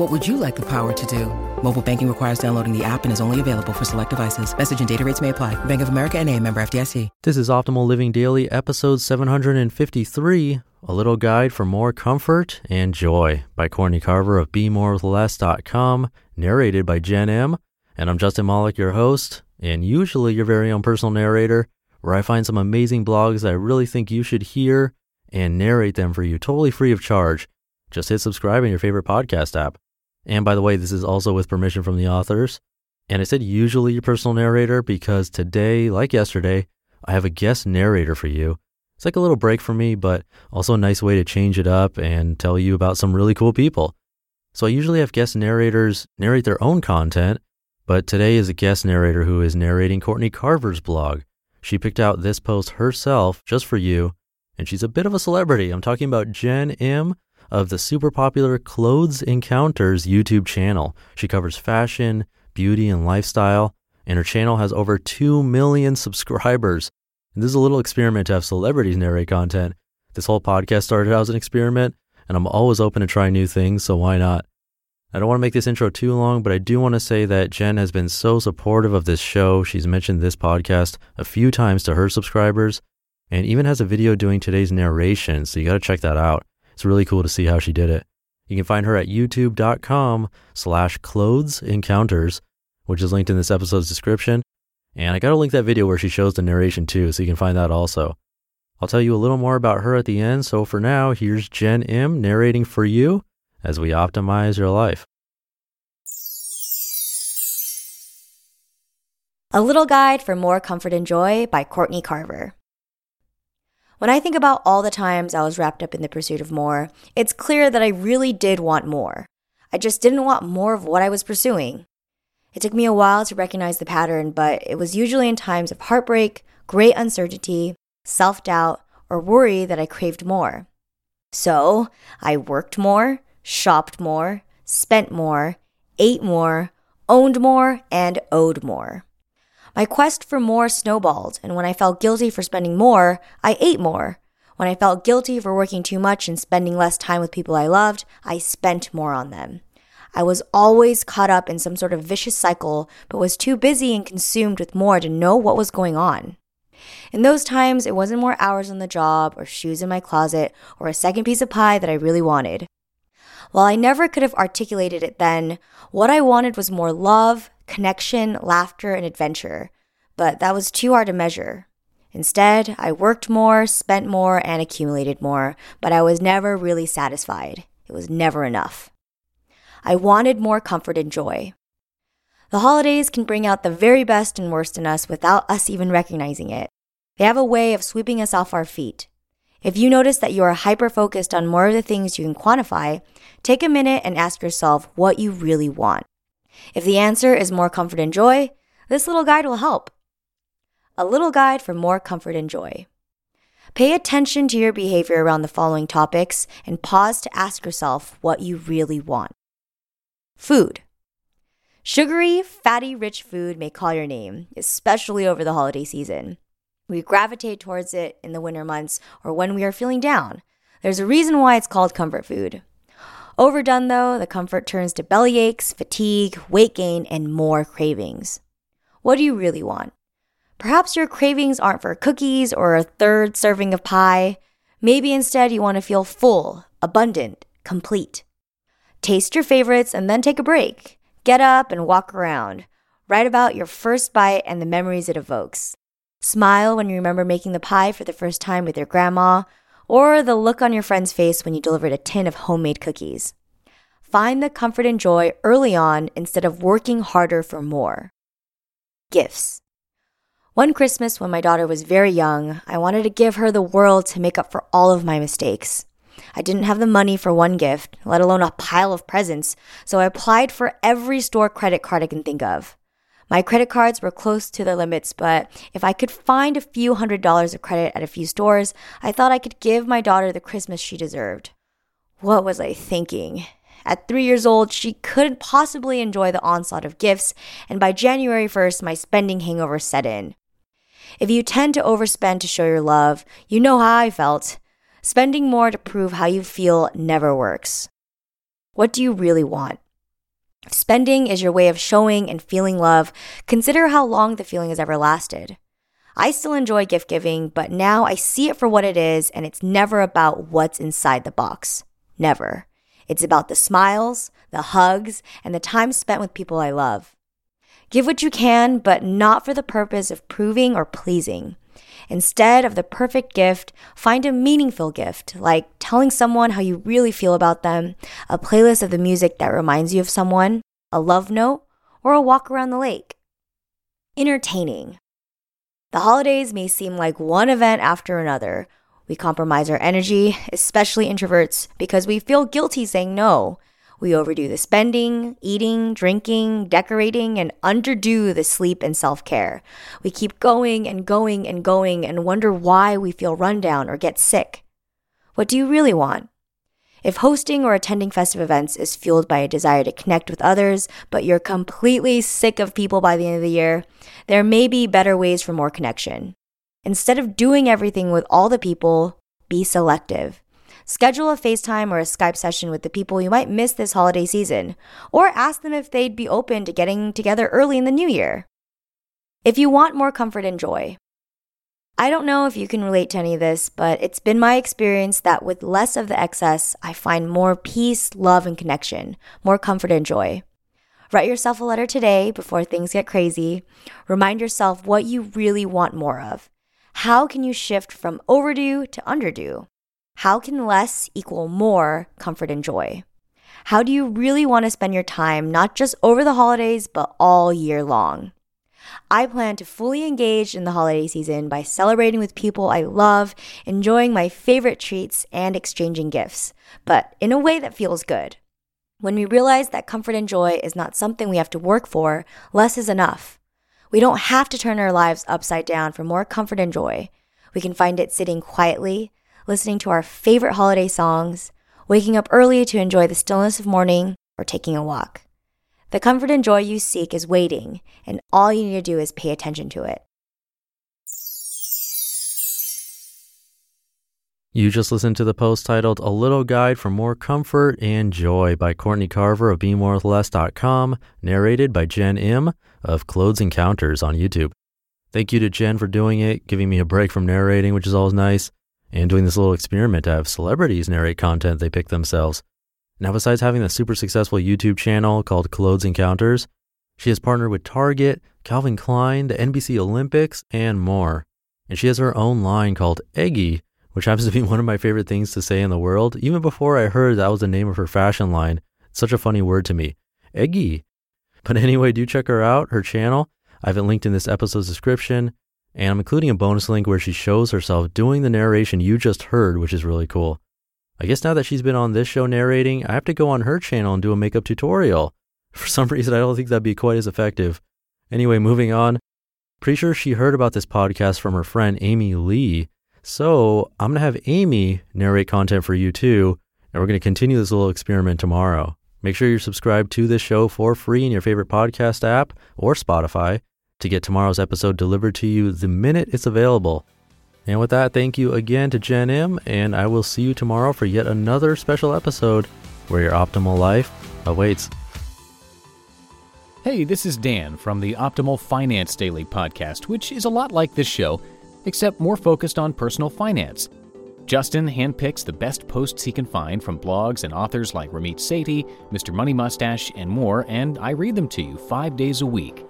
What would you like the power to do? Mobile banking requires downloading the app and is only available for select devices. Message and data rates may apply. Bank of America and a member FDIC. This is Optimal Living Daily, episode 753, A Little Guide for More Comfort and Joy by Courtney Carver of BeMoreWithLess.com, narrated by Jen Im. And I'm Justin Malik, your host, and usually your very own personal narrator, where I find some amazing blogs that I really think you should hear and narrate them for you totally free of charge. Just hit subscribe in your favorite podcast app. And by the way, this is also with permission from the authors. And I said usually your personal narrator because today, like yesterday, I have a guest narrator for you. It's like a little break for me, but also a nice way to change it up and tell you about some really cool people. So I usually have guest narrators narrate their own content, but today is a guest narrator who is narrating Courtney Carver's blog. She picked out this post herself just for you, and she's a bit of a celebrity. I'm talking about Jen Im of the super popular Clothes Encounters YouTube channel. She covers fashion, beauty, and lifestyle, and her channel has over 2 million subscribers. And this is a little experiment to have celebrities narrate content. This whole podcast started out as an experiment, and I'm always open to try new things, so why not? I don't want to make this intro too long, but I do want to say that Jen has been so supportive of this show. She's mentioned this podcast a few times to her subscribers and even has a video doing today's narration, so you got to check that out. It's really cool to see how she did it. You can find her at youtube.com slash clothes encounters, which is linked in this episode's description. And I got to link that video where she shows the narration too, so you can find that also. I'll tell you a little more about her at the end. So for now, here's Jen Im narrating for you as we optimize your life. A Little Guide for More Comfort and Joy by Courtney Carver. When I think about all the times I was wrapped up in the pursuit of more, it's clear that I really did want more. I just didn't want more of what I was pursuing. It took me a while to recognize the pattern, but it was usually in times of heartbreak, great uncertainty, self doubt, or worry that I craved more. So I worked more, shopped more, spent more, ate more, owned more, and owed more. My quest for more snowballed, and when I felt guilty for spending more, I ate more. When I felt guilty for working too much and spending less time with people I loved, I spent more on them. I was always caught up in some sort of vicious cycle, but was too busy and consumed with more to know what was going on. In those times, it wasn't more hours on the job, or shoes in my closet, or a second piece of pie that I really wanted. While I never could have articulated it then, what I wanted was more love, connection, laughter, and adventure. But that was too hard to measure. Instead, I worked more, spent more, and accumulated more, but I was never really satisfied. It was never enough. I wanted more comfort and joy. The holidays can bring out the very best and worst in us without us even recognizing it. They have a way of sweeping us off our feet. If you notice that you are hyper focused on more of the things you can quantify, take a minute and ask yourself what you really want. If the answer is more comfort and joy, this little guide will help. A little guide for more comfort and joy. Pay attention to your behavior around the following topics and pause to ask yourself what you really want. Food. Sugary, fatty, rich food may call your name, especially over the holiday season. We gravitate towards it in the winter months or when we are feeling down. There's a reason why it's called comfort food. Overdone, though, the comfort turns to belly aches, fatigue, weight gain, and more cravings. What do you really want? Perhaps your cravings aren't for cookies or a third serving of pie. Maybe instead you want to feel full, abundant, complete. Taste your favorites and then take a break. Get up and walk around. Write about your first bite and the memories it evokes. Smile when you remember making the pie for the first time with your grandma, or the look on your friend's face when you delivered a tin of homemade cookies. Find the comfort and joy early on instead of working harder for more. Gifts. One Christmas, when my daughter was very young, I wanted to give her the world to make up for all of my mistakes. I didn't have the money for one gift, let alone a pile of presents, so I applied for every store credit card I can think of. My credit cards were close to their limits, but if I could find a few hundred dollars of credit at a few stores, I thought I could give my daughter the Christmas she deserved. What was I thinking? At three years old, she couldn't possibly enjoy the onslaught of gifts, and by January 1st, my spending hangover set in. If you tend to overspend to show your love, you know how I felt. Spending more to prove how you feel never works. What do you really want? Spending is your way of showing and feeling love, consider how long the feeling has ever lasted. I still enjoy gift giving, but now I see it for what it is, and it's never about what's inside the box. Never. It's about the smiles, the hugs, and the time spent with people I love. Give what you can, but not for the purpose of proving or pleasing. Instead of the perfect gift, find a meaningful gift, like telling someone how you really feel about them, a playlist of the music that reminds you of someone, a love note, or a walk around the lake. Entertaining. The holidays may seem like one event after another. We compromise our energy, especially introverts, because we feel guilty saying no. We overdo the spending, eating, drinking, decorating, and underdo the sleep and self care. We keep going and going and going and wonder why we feel run down or get sick. What do you really want? If hosting or attending festive events is fueled by a desire to connect with others, but you're completely sick of people by the end of the year, there may be better ways for more connection. Instead of doing everything with all the people, be selective. Schedule a FaceTime or a Skype session with the people you might miss this holiday season, or ask them if they'd be open to getting together early in the new year. If you want more comfort and joy, I don't know if you can relate to any of this, but it's been my experience that with less of the excess, I find more peace, love, and connection, more comfort and joy. Write yourself a letter today before things get crazy. Remind yourself what you really want more of. How can you shift from overdue to underdue? How can less equal more comfort and joy? How do you really want to spend your time, not just over the holidays, but all year long? I plan to fully engage in the holiday season by celebrating with people I love, enjoying my favorite treats, and exchanging gifts, but in a way that feels good. When we realize that comfort and joy is not something we have to work for, less is enough. We don't have to turn our lives upside down for more comfort and joy. We can find it sitting quietly, listening to our favorite holiday songs, waking up early to enjoy the stillness of morning, or taking a walk. The comfort and joy you seek is waiting, and all you need to do is pay attention to it. You just listened to the post titled A Little Guide for More Comfort and Joy by Courtney Carver of BeMoreWithLess.com, narrated by Jen Im of Clothes Encounters on YouTube. Thank you to Jen for doing it, giving me a break from narrating, which is always nice and doing this little experiment to have celebrities narrate content they pick themselves. Now, besides having a super successful YouTube channel called Clothes Encounters, she has partnered with Target, Calvin Klein, the NBC Olympics, and more. And she has her own line called Eggie, which happens to be one of my favorite things to say in the world. Even before I heard that was the name of her fashion line, it's such a funny word to me. Eggie. But anyway, do check her out, her channel. I have it linked in this episode's description. And I'm including a bonus link where she shows herself doing the narration you just heard, which is really cool. I guess now that she's been on this show narrating, I have to go on her channel and do a makeup tutorial. For some reason, I don't think that'd be quite as effective. Anyway, moving on. Pretty sure she heard about this podcast from her friend Amy Lee. So I'm going to have Amy narrate content for you too. And we're going to continue this little experiment tomorrow. Make sure you're subscribed to this show for free in your favorite podcast app or Spotify to get tomorrow's episode delivered to you the minute it's available. And with that, thank you again to Jen Im, and I will see you tomorrow for yet another special episode where your optimal life awaits. Hey, this is Dan from the Optimal Finance Daily podcast, which is a lot like this show, except more focused on personal finance. Justin handpicks the best posts he can find from blogs and authors like Ramit Sethi, Mr. Money Mustache, and more, and I read them to you five days a week.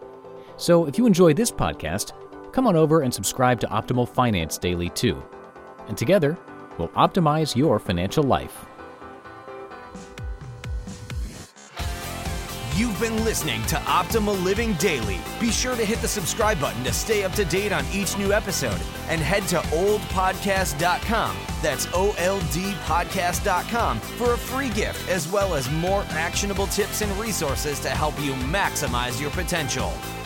So if you enjoy this podcast, come on over and subscribe to Optimal Finance Daily too. And together, we'll optimize your financial life. You've been listening to Optimal Living Daily. Be sure to hit the subscribe button to stay up to date on each new episode and head to oldpodcast.com. That's O L D podcast.com for a free gift as well as more actionable tips and resources to help you maximize your potential.